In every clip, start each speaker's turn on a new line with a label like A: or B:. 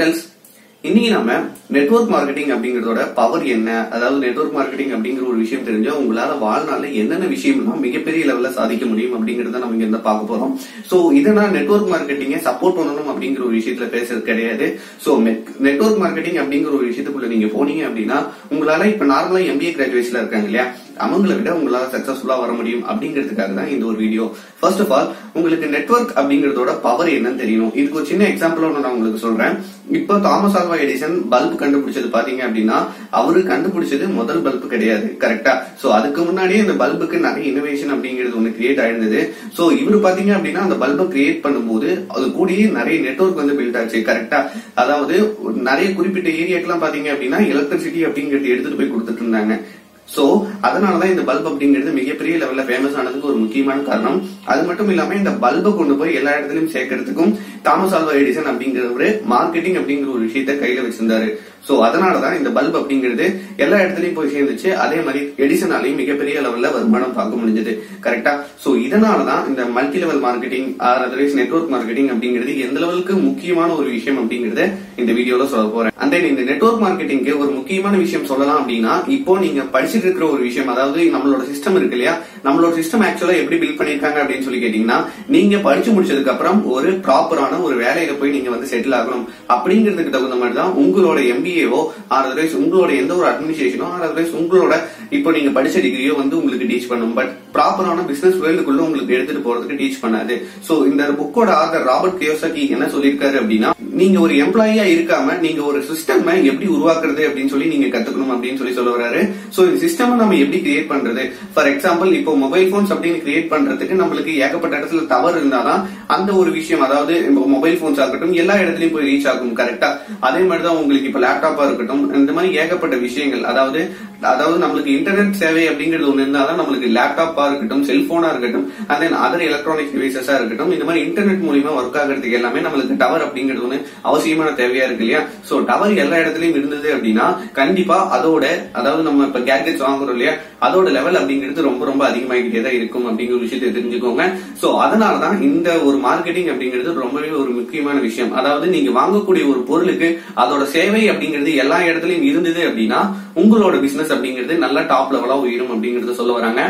A: வாண்டல்ஸ் இன்னைக்கு நம்ம network marketing அப்படிங்கறதோட power என்ன? அதாவது நெட்வொர்க் மார்க்கெட்டிங் அப்படிங்கிற ஒரு விஷயம் தெரிஞ்சா உங்களால வாழ்நாள்ல என்னென்ன விஷயம்னா மிகப்பெரிய லெவல்ல சாதிக்க முடியும் அப்படிங்கறத நம்ம இங்க இருந்து பார்க்க போறோம். சோ இதை நான் நெட்வொர்க் மார்க்கெட்டிங்க சப்போர்ட் பண்ணணும் அப்படிங்கிற ஒரு விஷயத்துல பேசுறது கிடையாது. சோ நெட்வொர்க் மார்க்கெட்டிங் அப்படிங்கிற ஒரு விஷயத்துக்குள்ள நீங்க போனீங்க அப்படின்னா உங்களால இப்ப நார்மலா எம்பிஏ கிராஜுவேஷன்ல இருக்காங்க இல்லையா? அவங்கள விட உங்களால சக்சஸ்ஃபுல்லா வர முடியும் அப்படிங்கிறதுக்காக தான் இந்த ஒரு வீடியோ ஃபர்ஸ்ட் ஆஃப் ஆல் உங்களுக்கு நெட்வொர்க் அப்படிங்கறதோட பவர் என்னன்னு தெரியணும். இதுக்கு ஒரு சின்ன எக்ஸாம்பிள் ஒன்று நான் உங்களுக்கு சொல்றேன். இப்போ தாமஸ் ஆல்வா எடிசன் பல்ப் கண்டுபிடிச்சது பாத்தீங்க அப்படின்னா அவரு கண்டுபிடிச்சது முதல் பல்ப் கிடையாது கரெக்டா சோ அதுக்கு முன்னாடியே இந்த பல்புக்கு நிறைய இனோவேஷன் அப்படிங்கிறது ஒண்ணு கிரியேட் ஆயிருந்தது. சோ இவரு பாத்தீங்க அப்படின்னா அந்த பல்பை கிரியேட் பண்ணும்போது அது கூடயே நிறைய நெட்வொர்க் வந்து பில்ட் ஆச்சு கரெக்டா அதாவது நிறைய குறிப்பிட்ட ஏரியாக்கெல்லாம் பாத்தீங்க அப்படின்னா எலக்ட்ரிசிட்டி அப்படிங்கிறது எடுத்துட்டு போய் கொடுத்துட்டு இருந்தாங்க. சோ அதனாலதான் இந்த பல்ப் அப்படிங்கிறது மிகப்பெரிய லெவல்ல ஃபேமஸ் ஆனதுக்கு ஒரு முக்கியமான காரணம். அது மட்டும் இல்லாம இந்த பல்பை கொண்டு போய் எல்லா இடத்துலயும் சேர்க்கறதுக்கும் தாமஸ் ஆல்வா எடிசன் அப்படிங்கிறவரு மார்க்கெட்டிங் அப்படிங்கிற ஒரு விஷயத்த கையில வச்சிருந்தாரு. சோ அதனாலதான் இந்த பல்ப் அப்படிங்கிறது எல்லா இடத்துலயும் போய் சேர்ந்துச்சு. அதே மாதிரி எடிசனாலையும் மிகப்பெரிய லெவல்ல வருமானம் பார்க்க முடிஞ்சது. கரெக்டா சோ இதனாலதான் இந்த multi level marketing otherwise network marketing அப்படிங்கிறது எந்த லெவலுக்கு முக்கியமான ஒரு விஷயம் அப்படிங்கறத இந்த வீடியோல சொல்ல போறேன். அந்த இந்த நெட்வொர்க் மார்க்கெட்டிங்க்கு ஒரு முக்கியமான விஷயம் சொல்லலாம் அப்படின்னா இப்போ நீங்க படிச்சுட்டு இருக்கிற ஒரு விஷயம் அதாவது நம்மளோட சிஸ்டம் இருக்கு இல்லையா? நம்மளோட சிஸ்டம் ஆக்சுவலா எப்படி பில்ட் பண்ணிருக்காங்க அப்படின்னு சொல்லி கேட்டீங்கன்னா நீங்க படிச்சு முடிச்சதுக்கு அப்புறம் ஒரு ப்ராப்பரான ஒரு வேலையில போய் நீங்க வந்து செட்டில் ஆகணும் அப்படிங்கிறதுக்கு தகுந்த மாதிரி தான் உங்களோட எம்பிஏவோ ஆர் அதர்வைஸ் உங்களோட எந்த ஒரு அட்மினிஸ்ட்ரேஷனோ ஆர் அதர்வைஸ் உங்களோட இப்போ நீங்க படிச்ச டிகிரியோ வந்து உங்களுக்கு டீச் பண்ணும். பட் ப்ராப்பரான பிசினஸ் வேர்ல்டுக்குள்ள உங்களுக்கு எடுத்துட்டு போறதுக்கு டீச் பண்ணாது. சோ இந்த புக்கோட ஆதர் ராபர்ட் கியோசகி என்ன சொல்லியிருக்காரு அப்படின்னா நீங்க ஒரு எம்ப்ளாயியா இருக்காம நீங்க ஒரு சிஸ்டம் எப்படி உருவாக்குறது அப்படின்னு சொல்லி நீங்க கத்துக்கணும் அப்படின்னு சொல்லி சொல்ல வராரு. சோ இந்த சிஸ்டம் நம்ம எப்படி கிரியேட் பண்றது? ஃபார் எக்ஸாம்பிள் இப்போ மொபைல் போன்ஸ் அப்படின்னு கிரியேட் பண்றதுக்கு நம்மளுக்கு ஏகப்பட்ட இடத்துல தவறு இருந்தாதான் அந்த ஒரு விஷயம் அதாவது மொபைல் போன்ஸ் ஆகட்டும் எல்லா இடத்துலயும் போய் ரீச் ஆகும் கரெக்டா அதே மாதிரிதான் உங்களுக்கு இப்ப லேப்டாப்பா இருக்கட்டும் இந்த மாதிரி ஏகப்பட்ட விஷயங்கள். அதாவது அதாவது நம்மளுக்கு இன்டர்நெட் சேவை அப்படிங்கிறது ஒண்ணு இருந்தாதான் நம்மளுக்கு லேப்டாப்பா இருக்கட்டும் செல்போனா இருக்கட்டும் அண்ட் தென் அதர் எலக்ட்ரானிக் டிவைசஸா இருக்கட்டும் இந்த மாதிரி இன்டர்நெட் மூலியமா ஒர்க் ஆகிறதுக்கு எல்லாமே நம்மளுக்கு டவர் அப்படிங்கிறது ஒண்ணு அவசியமான தேவையா இருக்கு இல்லையா? சோ டவர் எல்லா இடத்துலயும் இருந்தது அப்படின்னா கண்டிப்பா அதோட அதாவது நம்ம இப்ப கேட்ஜெட்ஸ் வாங்குறோம் இல்லையா? அதோட லெவல் அப்படிங்கிறது ரொம்ப ரொம்ப அதிகமாகிட்டே தான் இருக்கும் அப்படிங்கிற விஷயத்தை தெரிஞ்சுக்கோங்க. சோ அதனாலதான் இந்த ஒரு மார்க்கெட்டிங் அப்படிங்கிறது ரொம்பவே ஒரு முக்கியமான விஷயம். அதாவது நீங்க வாங்கக்கூடிய ஒரு பொருளுக்கு அதோட சேவை அப்படிங்கிறது எல்லா இடத்துலயும் இருந்தது அப்படின்னா உங்களோட பிசினஸ் அப்படிங்கிறது நல்ல டாப் லெவலா உயரும் அப்படிங்கறத சொல்ல வராங்க.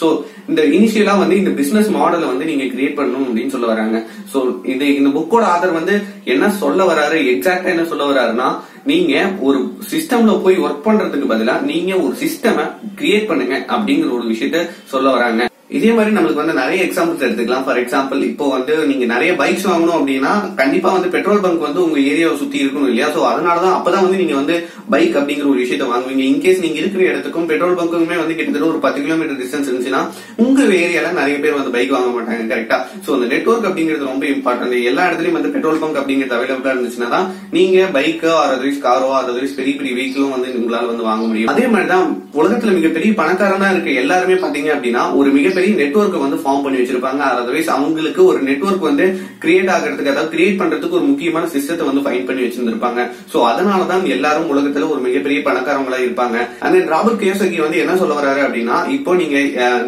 A: சோ இந்த இனிஷியலா வந்து இந்த பிசினஸ் மாடலை வந்து நீங்க கிரியேட் பண்ணணும் அப்படின்னு சொல்ல வராங்க. சோ இந்த இந்த புக்கோட ஆதர் வந்து என்ன சொல்ல வராரு எக்ஸாக்டா என்ன சொல்ல வராருன்னா நீங்க ஒரு சிஸ்டம்ல போய் ஒர்க் பண்றதுக்கு பதிலா நீங்க ஒரு சிஸ்டம் கிரியேட் பண்ணுங்க அப்படிங்கிற ஒரு விஷயத்த சொல்ல வராங்க. இதே மாதிரி நம்மளுக்கு வந்து நிறைய எக்ஸாம்பிள்ஸ் எடுத்துக்கலாம். ஃபார் எக்ஸாம்பிள் இப்போ வந்து நீங்க நிறைய பைக்ஸ் வாங்கணும் அப்படின்னா கண்டிப்பா வந்து பெட்ரோல் பங்க் வந்து உங்க ஏரியாவை சுத்தி இருக்கணும் இல்லையா? சோ அதனாலதான் அப்பதான் வந்து நீங்க வந்து பைக் அப்படிங்கிற ஒரு விஷயத்த வாங்குவீங்க. இன்கேஸ் நீங்க இருக்கிற இடத்துக்கும் பெட்ரோல் பங்குமே வந்து கிட்டத்தட்ட ஒரு பத்து கிலோமீட்டர் டிஸ்டன்ஸ் இருந்துச்சுன்னா உங்க ஏரியால நிறைய பேர் வந்து பைக் வாங்க மாட்டாங்க கரெக்டா சோ அந்த நெட்ஒர்க் அப்படிங்கிறது ரொம்ப இம்பார்ட்டன்ட் எல்லா இடத்துலயும் வந்து பெட்ரோல் பங்க் அப்படிங்கிறது அவைலபிளா இருந்துச்சுன்னா தான் நீங்க பைக்கோ அதர்வைஸ் காரோ அதர்வைஸ் பெரிய பெரிய வெஹிக்கிளும் வந்து உங்களால வந்து வாங்க முடியும். அதே மாதிரிதான் உலகத்துல மிகப்பெரிய பணக்காரனா இருக்க எல்லாருமே பாத்தீங்க அப்படின்னா ஒரு பெரிய நெட்ஒர்க் வந்து ஃபார்ம் பண்ணி வச்சிருப்பாங்க. அதர்வைஸ் அவங்களுக்கு ஒரு நெட்ஒர்க் வந்து கிரியேட் ஆகிறதுக்கு அதாவது கிரியேட் பண்றதுக்கு ஒரு முக்கியமான சிஸ்டத்தை வந்து ஃபைன் பண்ணி வச்சிருந்திருப்பாங்க. சோ அதனாலதான் எல்லாரும் உலகத்துல ஒரு மிகப்பெரிய பணக்காரங்களா இருப்பாங்க. அண்ட் ராபர்ட் கேசகி வந்து என்ன சொல்ல வராரு அப்படின்னா இப்போ நீங்க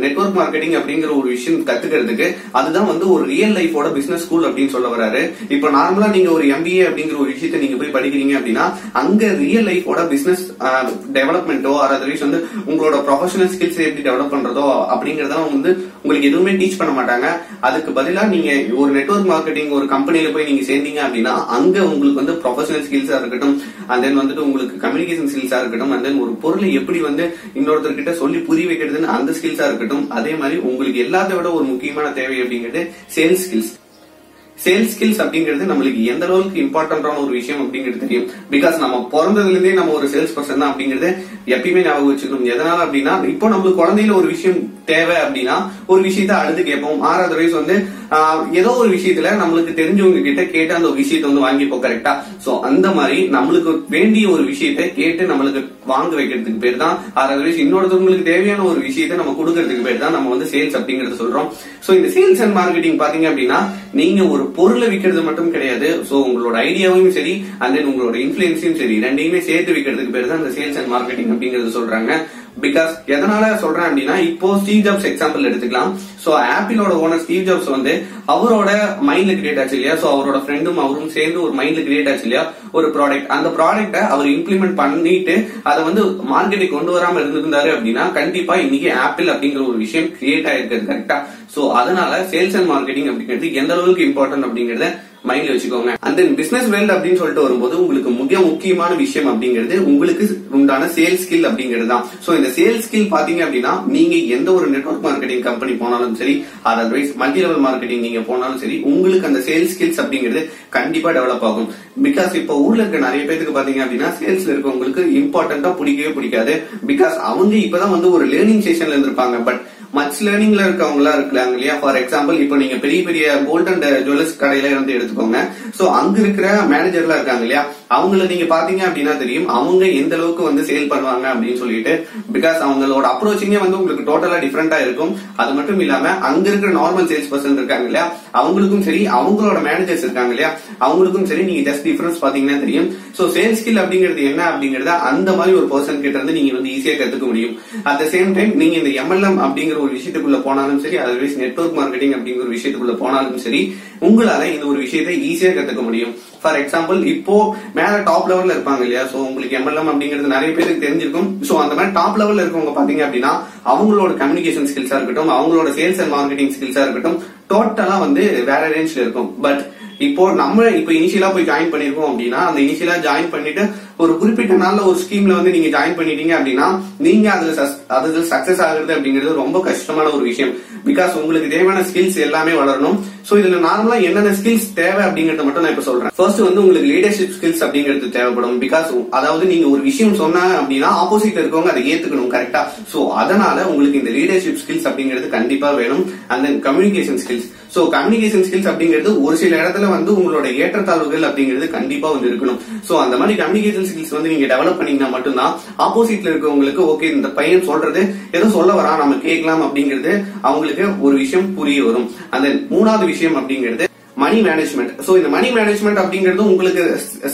A: நெட்ஒர்க் மார்க்கெட்டிங் அப்படிங்கிற ஒரு விஷயம் கத்துக்கிறதுக்கு அதுதான் வந்து ஒரு ரியல் லைஃபோட பிசினஸ் ஸ்கூல் அப்படின்னு சொல்ல வராரு இப்போ நார்மலா நீங்க ஒரு எம்பிஏ அப்படிங்கிற ஒரு விஷயத்த நீங்க போய் படிக்கிறீங்க அப்படின்னா அங்க ரியல் லைஃபோட பிசினஸ் டெவலப்மெண்ட்டோ அதர்வைஸ் வந்து உங்களோட ப்ரொஃபஷனல் ஸ்கில்ஸ் எப்படி டெவலப் பண்றதோ அப்படிங்கறதெல்லாம் வந்து உங்களுக்கு எதுவுமே டீச் பண்ண மாட்டாங்க. அதுக்கு பதிலா நீங்க ஒரு நெட்ஒர்க் மார்க்கெட்டிங் ஒரு கம்பெனில போய் நீங்க சேர்ந்தீங்க அப்படின்னா அங்க உங்களுக்கு வந்து ப்ரொஃபஷனல் ஸ்கில்ஸா இருக்கட்டும் அண்ட் தென் வந்துட்டு உங்களுக்கு கம்யூனிகேஷன் ஸ்கில்ஸா இருக்கட்டும் அண்ட் தென் ஒரு பொருளை எப்படி வந்து இன்னொருத்தர்கிட்ட சொல்லி புரிய வைக்கிறதுன்னு அந்த ஸ்கில்ஸா இருக்கட்டும் அதே மாதிரி உங்களுக்கு எல்லாத்த விட ஒரு முக்கியமான தேவை அப்படிங்கிறது சேல்ஸ் ஸ்கில்ஸ் சேல்ஸ் ஸ்கில்ஸ் அப்படிங்கிறது நம்மளுக்கு எந்த அளவுக்கு இம்பார்ட்டன்டான ஒரு விஷயம் அப்படிங்கிறது தெரியும். பிகாஸ் நம்ம பிறந்ததுல இருந்தே நம்ம ஒரு சேல்ஸ் பர்சன் தான் அப்படிங்கறது எப்பயுமே ஞாபகம் வச்சுக்கணும். எதனால அப்படின்னா இப்போ நம்மளுக்கு குழந்தையில ஒரு விஷயம் தேவை அப்படின்னா ஒரு விஷயத்த அடுத்து கேட்போம். ஆறாவது வயசு வந்து ஏதோ ஒரு விஷயத்துல நம்மளுக்கு தெரிஞ்சவங்க கிட்ட கேட்டு அந்த விஷயத்த வந்து வாங்கிப்போம் கரெக்டா சோ அந்த மாதிரி நம்மளுக்கு வேண்டிய ஒரு விஷயத்த கேட்டு நம்மளுக்கு வாங்க வைக்கிறதுக்கு பேர் தான் ஆறாவது வயசு. இன்னொருத்தவங்களுக்கு தேவையான ஒரு விஷயத்த நம்ம கொடுக்கறதுக்கு பேர் தான் நம்ம வந்து சேல்ஸ் அப்படிங்கறது சொல்றோம். சோ இந்த சேல்ஸ் அண்ட் மார்க்கெட்டிங் பாத்தீங்க அப்படின்னா நீங்க ஒரு பொருளை விற்கிறது மட்டும் கிடையாது. ஸோ உங்களோட ஐடியாவையும் சரி அண்ட் தென் உங்களோட இன்ஃபுளுன்ஸையும் சரி ரெண்டையுமே சேர்த்து விற்கிறதுக்கு பேர் தான் அந்த சேல்ஸ் அண்ட் மார்க்கெட்டிங் அப்படிங்கறது சொல்றாங்க. பிகாஸ் எதனால சொல்றேன் அப்படின்னா இப்போ ஸ்டீவ் ஜாப்ஸ் எக்ஸாம்பிள் எடுத்துக்கலாம். சோ ஆப்பிளோட ஓனர் ஸ்டீவ் ஜாப்ஸ் வந்து அவரோட மைண்ட்ல கிரியேட் ஆச்சு இல்லையா? சோ அவரோட ஃப்ரெண்டும் அவரும் சேர்ந்து ஒரு மைண்ட்ல கிரியேட் ஆச்சு இல்லையா? ஒரு ப்ராடக்ட் அந்த ப்ராடக்ட்டை அவர் இம்ப்ளிமெண்ட் பண்ணிட்டு அதை வந்து மார்க்கெட்டுக்கு கொண்டு வராம இருந்திருந்தாரு அப்படின்னா கண்டிப்பா இன்னைக்கு ஆப்பிள் அப்படிங்கிற ஒரு விஷயம் கிரியேட் ஆயிருக்கு கரெக்டா சோ அதனால சேல்ஸ் அண்ட் மார்க்கெட்டிங் அப்படிங்கிறது எந்த அளவுக்கு இம்பார்ட்டன்ட் அப்படிங்கறத மைண்ட்ல வச்சுக்கோங்க. அண்ட் தென் பிசினஸ் வேல்ட் அப்படின்னு சொல்லிட்டு வரும்போது உங்களுக்கு மிக முக்கியமான விஷயம் அப்படிங்கிறது உங்களுக்கு உண்டான சேல்ஸ் ஸ்கில் அப்படிங்கிறது தான். சோ இந்த சேல்ஸ் ஸ்கில் பாத்தீங்க அப்படின்னா நீங்க எந்த ஒரு நெட்வொர்க் மார்க்கெட்டிங் கம்பெனி போனாலும் சரி அதர்வைஸ் மல்டி லெவல் மார்க்கெட்டிங் நீங்க போனாலும் சரி உங்களுக்கு அந்த சேல்ஸ் ஸ்கில்ஸ் அப்படிங்கிறது கண்டிப்பா டெவலப் ஆகும். பிகாஸ் இப்ப ஊர்ல இருக்க நிறைய பேருக்கு பாத்தீங்க அப்படின்னா சேல்ஸ்ல இருக்கவங்களுக்கு இம்பார்ட்டன்டா பிடிக்கவே பிடிக்காது. பிகாஸ் அவங்க இப்பதான் வந்து ஒரு லேர்னிங் செஷன்ல இருந்திருப்பாங்க. பட் மச் லேர்னிங்ல இருக்கவங்களா இருக்காங்க இல்லையா? ஃபார் எக்ஸாம்பிள் இப்போ நீங்க பெரிய பெரிய கோல்ட் அண்ட் ஜுவல்லர்ஸ் கடையில இருந்து எடுத்துக்கோங்க. சோ அங்க இருக்கிற மேனேஜர்லாம் இருக்காங்க இல்லையா? அவங்கள நீங்க பாத்தீங்க அப்படின்னா தெரியும். அவங்க எந்த அளவுக்கு வந்து சேல் பண்ணுவாங்க அப்படின்னு சொல்லிட்டு. பிகாஸ் அவங்களோட அப்ரோச்சிங்கே வந்து உங்களுக்கு டோட்டலா டிஃப்ரெண்டா இருக்கும். அது மட்டும் இல்லாம அங்க இருக்கிற நார்மல் சேல்ஸ் பர்சன் இருக்காங்க இல்லையா? அவங்களுக்கும் சரி அவங்களோட மேனேஜர்ஸ் இருக்காங்க இல்லையா? அவங்களுக்கும் சரி நீங்க ஜஸ்ட் டிஃபரன்ஸ் பாத்தீங்கன்னா தெரியும். சோ சேல்ஸ் ஸ்கில் அப்படிங்கிறது என்ன அப்படிங்கறத அந்த மாதிரி ஒரு பர்சன் கிட்ட இருந்து நீங்க வந்து ஈஸியா கத்துக்க முடியும். அட் த சேம் டைம் நீங்க இந்த எம்எல்எம் அப்படிங்கிற ஒரு விஷயத்துக்குள்ள போனாலும் சரி அதர்வைஸ் நெட்வொர்க் மார்க்கெட்டிங் அப்படிங்கிற ஒரு விஷயத்துக்குள்ள போனாலும் சரி உங்களால இந்த ஒரு விஷயத்தை ஈஸியா கத்துக்க முடியும். ஃபார் எக்ஸாம்பிள் இப்போ மேல டாப் லெவல்ல இருப்பாங்க இல்லையா? சோ உங்களுக்கு எம்எல்எம் அப்படிங்கிறது நிறைய பேருக்கு தெரிஞ்சிருக்கும். சோ அந்த மாதிரி டாப் லெவல்ல இருக்கவங்க பாத்தீங்க அப்படின்னா அவங்களோட கம்யூனிகேஷன் ஸ்கில்ஸா இருக்கட்டும் அவங்களோட சேல்ஸ் அண்ட் மார்க்கெட்டிங் ஸ்கில்ஸா இருக்கட்டும் டோட்டலா வந்து வேற ரேஞ்ச்ல இருக்கும். பட் இப்போ நம்ம இப்போ இனிஷியலா போய் ஜாயின் பண்ணிருக்கோம் அப்படின்னா அந்த இனிஷியலா ஜாயின் பண்ணிட்டு ஒரு குறிப்பிட்ட நாள்ல ஒரு ஸ்கீம்ல வந்து நீங்க ஜாயின் பண்ணிட்டீங்க அப்படின்னா நீங்க அதுல அதுல சக்சஸ் ஆகுறது அப்படிங்கிறது ரொம்ப கஷ்டமான ஒரு விஷயம். பிகாஸ் உங்களுக்கு தேவையான ஸ்கில்ஸ் எல்லாமே வளரணும். சோ இதுல நார்மலா என்னென்ன ஸ்கில்ஸ் தேவை அப்படிங்கறத மட்டும் நான் இப்ப சொல்றேன். ஃபர்ஸ்ட் வந்து உங்களுக்கு லீடர்ஷிப் ஸ்கில்ஸ் அப்படிங்கிறது தேவைப்படும். பிகாஸ் அதாவது நீங்க ஒரு விஷயம் சொன்னாங்க அப்படின்னா ஆப்போசிட் இருக்கவங்க அதை ஏத்துக்கணும் கரெக்டா சோ அதனால உங்களுக்கு இந்த லீடர்ஷிப் ஸ்கில்ஸ் அப்படிங்கிறது கண்டிப்பா வேணும். And then communication skills so communication skills அப்படிங்கிறது ஒரு சில இடத்துல வந்து உங்களோட ஏற்றத்தாழ்வுகள் அப்படிங்கிறது கண்டிப்பா வந்து இருக்கணும். சோ அந்த மாதிரி கம்யூனிகேஷன் ஸ்கில்ஸ் வந்து நீங்க டெவலப் பண்ணீங்கன்னா மட்டும்தான் ஆப்போசிட்ல இருக்கவங்களுக்கு ஓகே இந்த பையன் சொல்றது ஏதோ சொல்ல வரா நம்ம கேட்கலாம் அப்படிங்கிறது அவங்களுக்கு ஒரு விஷயம் புரிய வரும். அந்த மூணாவது விஷயம் அப்படிங்கிறது மணி மேனேஜ்மெண்ட் சோ இந்த மணி மேனேஜ்மெண்ட் அப்படிங்கிறது உங்களுக்கு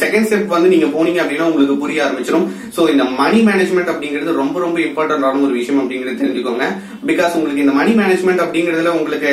A: செகண்ட் ஸ்டெப் வந்து நீங்க போனீங்க அப்படின்னா உங்களுக்கு புரிய ஆரம்பிச்சிடும் சோ இந்த மணி மேனேஜ்மெண்ட் அப்படிங்கிறது ரொம்ப ரொம்ப இம்பார்ட்டன்டான ஒரு விஷயம் அப்படிங்கிறது தெரிஞ்சுக்கோங்க. பிகாஸ் உங்களுக்கு இந்த மணி மேனேஜ்மெண்ட் அப்படிங்கறதுல உங்களுக்கு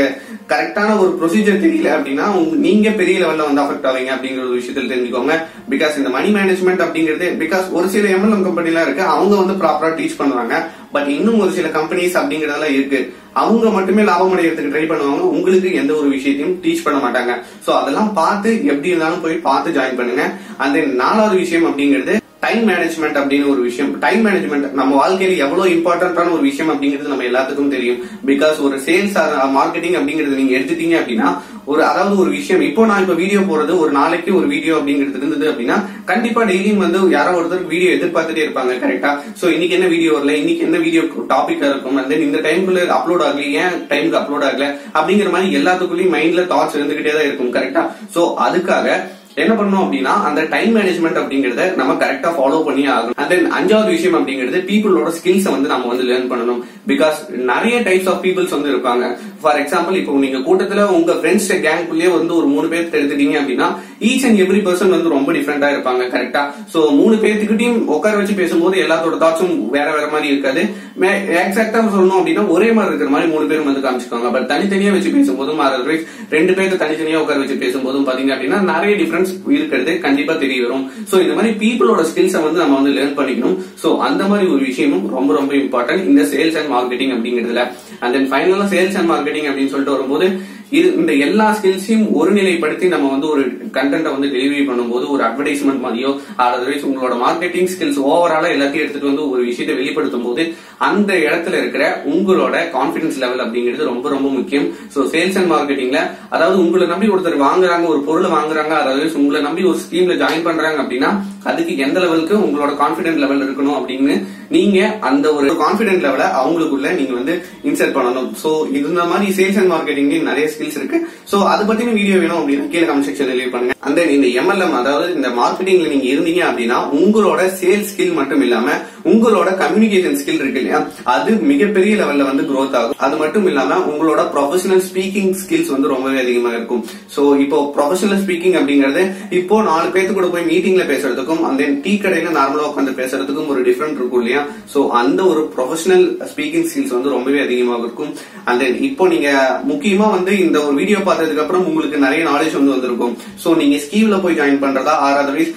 A: கரெக்டான ஒரு ப்ரொசீஜர் தெரியல அப்படின்னா நீங்க பெரிய லெவல்ல வந்து அஃபெக்ட் ஆவீங்க அப்படிங்கிற ஒரு விஷயத்தில் தெரிஞ்சுக்கோங்க. பிகாஸ் இந்த மணி மேனேஜ்மெண்ட் அப்படிங்கிறது பிகாஸ் ஒரு சில எம்எல்எம் கம்பெனிலாம் இருக்கு அவங்க வந்து ப்ராப்பரா டீச் பண்றாங்க பட் இன்னும் ஒரு சில கம்பெனிஸ் அப்படிங்கறதெல்லாம் இருக்கு. அவங்க மட்டுமே லாபம் அடைகிறதுக்கு ட்ரை பண்ணுவாங்க. உங்களுக்கு எந்த ஒரு விஷயத்தையும் டீச் பண்ண மாட்டாங்க. சோ அதெல்லாம் பார்த்து எப்படி இருந்தாலும் போய் பார்த்து ஜாயின் பண்ணுங்க. அந்த நாலாவது விஷயம் அப்படிங்கிறது டைம் மேனேஜ்மெண்ட் அப்படின்னு ஒரு விஷயம். டைம் மேனேஜ்மெண்ட் நம்ம வாழ்க்கையில எவ்வளவு இம்பார்ட்டன்டான ஒரு விஷயம் அப்படிங்கிறது நம்ம எல்லாத்துக்கும் தெரியும். பிகாஸ் ஒரு சேல்ஸ் மார்க்கெட்டிங் அப்படிங்கறது நீங்க எடுத்துட்டீங்க அப்படின்னா ஒரு அதாவது ஒரு விஷயம். இப்போ நான் இப்ப வீடியோ போறது ஒரு நாளைக்கு ஒரு வீடியோ அப்படிங்கிறது இருந்தது அப்படின்னா கண்டிப்பா டெய்லியும் வந்து யாரோ ஒருத்தர் வீடியோ எதிர்பார்த்துட்டே இருப்பாங்க கரெக்டா சோ இன்னைக்கு என்ன வீடியோ வரல? இன்னைக்கு என்ன வீடியோ டாபிக்கா இருக்கும்? And இந்த டைம்குள்ள அப்லோட் ஆகல ஏன் டைமுக்கு அப்லோட் ஆகல? அப்படிங்கிற மாதிரி எல்லாத்துக்குள்ளயும் மைண்ட்ல தாட்ஸ் இருந்துகிட்டே தான் இருக்கும் கரெக்டா சோ அதுக்காக என்ன பண்ணணும் அப்படின்னா அந்த டைம் மேனேஜ்மெண்ட் அப்படிங்கறத நம்ம கரெக்டா ஃபாலோ பண்ணி ஆகணும். அண்ட் தென் அஞ்சாவது விஷயம் அப்படிங்கிறது பீப்புளோட ஸ்கில்ஸ் வந்து நம்ம வந்து லேர்ன் பண்ணணும். பிகாஸ் நிறைய டைப்ஸ் ஆஃப் பீப்புள்ஸ் வந்து இருப்பாங்க. ஃபார் எக்ஸாம்பிள் இப்போ நீங்க கூட்டத்துல உங்க ஃப்ரெண்ட்ஸ் கேங்குள்ளேயே வந்து ஒரு மூணு பேர் எடுத்துட்டீங்க அப்படின்னா ஈச் அண்ட் எவ்ரி பர்சன் வந்து ரொம்ப டிஃப்ரெண்டா இருப்பாங்க கரெக்டா சோ மூணு பேர்த்துக்கிட்டையும் உட்கார வச்சு பேசும்போது எல்லாத்தோட தாட்ஸும் வேற வேற மாதிரி இருக்காது. எக்ஸாக்டா சொல்லணும் அப்படின்னா ஒரே மாதிரி இருக்கிற மாதிரி மூணு பேரும் வந்து காமிச்சுக்காங்க பட் தனித்தனியா வச்சு பேசும்போதும் அதர்வைஸ் ரெண்டு பேருக்கு தனித்தனியா உட்கார வச்சு பேசும்போதும் பாத்தீங்க அப்படின்னா நிறைய டிஃபரன்ஸ் இருக்கிறது. கண்டிப்பா தெரிய வரும். சோ இந்த மாதிரி பீப்புளோட ஸ்கில்ஸை வந்து நம்ம வந்து லேர்ன் பண்ணிக்கணும். சோ அந்த மாதிரி ஒரு விஷயமும் ரொம்ப ரொம்ப இம்பார்ட்டன்ட் இந்த சேல்ஸ் அண்ட் மார்க்கெட்டிங் அப்படிங்கிறதுல. அண்ட் தென் ஃபைனலா சேல்ஸ் அண்ட் மார்க்கெட்டிங் அப்படின்னு சொல்லிட்டு வரும்போது இது இந்த எல்லா ஸ்கில்ஸையும் ஒருநிலைப்படுத்தி நம்ம வந்து ஒரு கண்டென்ட்டை வந்து டெலிவரி பண்ணும்போது ஒரு அட்வர்டைஸ்மெண்ட் மாதிரியோ அதர்வைஸ் உங்களோட மார்க்கெட்டிங் ஸ்கில்ஸ் ஓவராலா எல்லாத்தையும் எடுத்துட்டு வந்து ஒரு விஷயத்தை வெளிப்படுத்தும் போது அந்த இடத்துல இருக்கிற உங்களோட கான்பிடன்ஸ் லெவல் அப்படிங்கிறது ரொம்ப ரொம்ப முக்கியம். சோ சேல்ஸ் அண்ட் மார்க்கெட்டிங்ல அதாவது உங்களை நம்பி ஒருத்தர் வாங்குறாங்க ஒரு பொருளை வாங்குறாங்க அதாவது உங்களை நம்பி ஒரு ஸ்கீம்ல ஜாயின் பண்றாங்க அப்படின்னா அதுக்கு எந்த லெவலுக்கு உங்களோட கான்பிடன்ட் லெவல் இருக்கணும் அப்படின்னு நீங்க அந்த ஒரு கான்பிடன்ட் லெவல அவங்களுக்குள்ள நீங்க வந்து இன்சர்ட் பண்ணணும். சோ இந்த மாதிரி சேல்ஸ் அண்ட் மார்க்கெட்டிங் நிறைய ஸ்கில்ஸ் இருக்கு. சோ அது பத்தின வீடியோ வேணும் அப்படின்னா கீழே கமெண்ட் செக்ஷன் லீவ் பண்ணுங்க. அந்த இந்த எம்எல்எம் அதாவது இந்த மார்க்கெட்டிங்ல நீங்க இருந்தீங்க அப்படின்னா உங்களோட சேல்ஸ் ஸ்கில் மட்டும் இல்லாம உங்களோட கம்யூனிகேஷன் ஸ்கில் இருக்கு இல்லையா? அது மிகப்பெரிய லெவல்ல வந்து க்ரோத் ஆகும். அது மட்டும் இல்லாம உங்களோட ப்ரொஃபஷனல் ஸ்பீக்கிங் ஸ்கில்ஸ் வந்து ரொம்பவே அதிகமா இருக்கும். சோ இப்போ ப்ரொஃபஷனல் ஸ்பீக்கிங் அப்படிங்கறது இப்போ நாலு பேர்த்து கூட போய் மீட்டிங்ல பேசுறதுக்கும் அந்த டீ கடையில நார்மலா உட்காந்து பேசுறதுக்கும் ஒரு டிஃபரெண்ட் இருக்கும் இல்லையா? சோ அந்த ஒரு ப்ரொஃபஷனல் ஸ்பீக்கிங் ஸ்கில்ஸ் வந்து ரொம்பவே அதிகமாக இருக்கும். அண்ட் தென் இப்போ நீங்க முக்கியமா வந்து இந்த ஒரு வீடியோ பார்த்ததுக்கு அப்புறம் உங்களுக்கு நிறைய நாலேஜ் வந்து வந்திருக்கும். சோ நீங்க ஸ்கீவ்ல போய் ஜாயின் பண்றதா ஆர் அதர்வைஸ்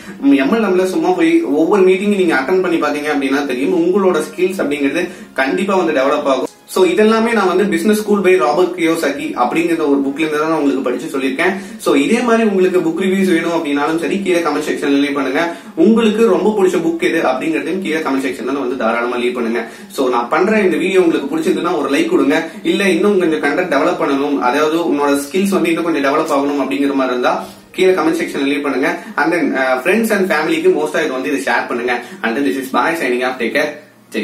A: எம்எல்எம்ல சும்மா போய் ஒவ்வொரு மீட்டிங் நீங்க அட்டன் பண்ணி பாத்தீங்க அப்படின்னா தெரியும் உங்களோட ஸ்கில்ஸ் அப்படிங்கிறது கண்டிப்பா வந்து டெவலப் ஆகும். சோ இதெல்லாமே நான் வந்து business school by Robert Kiyosaki அப்படிங்கிற ஒரு புக்ல இருந்து தான் நான் உங்களுக்கு படிச்சு சொல்லியிருக்கேன். சோ இதே மாதிரி உங்களுக்கு புக் ரிவ்யூஸ் வேணும் அப்படின்னாலும் சரி கீழே கமெண்ட் செக்ஷன்ல லீவ் பண்ணுங்க. உங்களுக்கு ரொம்ப பிடிச்ச புக் எது அப்படிங்கறதையும் கீழே கமெண்ட் செக்ஷன்ல வந்து தாராளமா லீவ் பண்ணுங்க. சோ நான் பண்ற இந்த வீடியோ உங்களுக்கு பிடிச்சிருக்குன்னா ஒரு லைக் கொடுங்க. இல்ல இன்னும் கொஞ்சம் கண்டென்ட் டெவலப் பண்ணணும். அதாவது உன்னோட ஸ்கில்ஸ் வந்து இன்னும் கொஞ்சம் டெவலப் ஆகணும் அப்படிங்கிற மாதிரி இருந்தா கீழே கமெண்ட் செக்ஷன்ல லீவ் பண்ணுங்க. அண்ட் தென் ஃப்ரெண்ட்ஸ் அண்ட் ஃபேமிலிக்கு மோஸ்டா இது வந்து இதை ஷேர் பண்ணுங்க. And this is boy signing off take care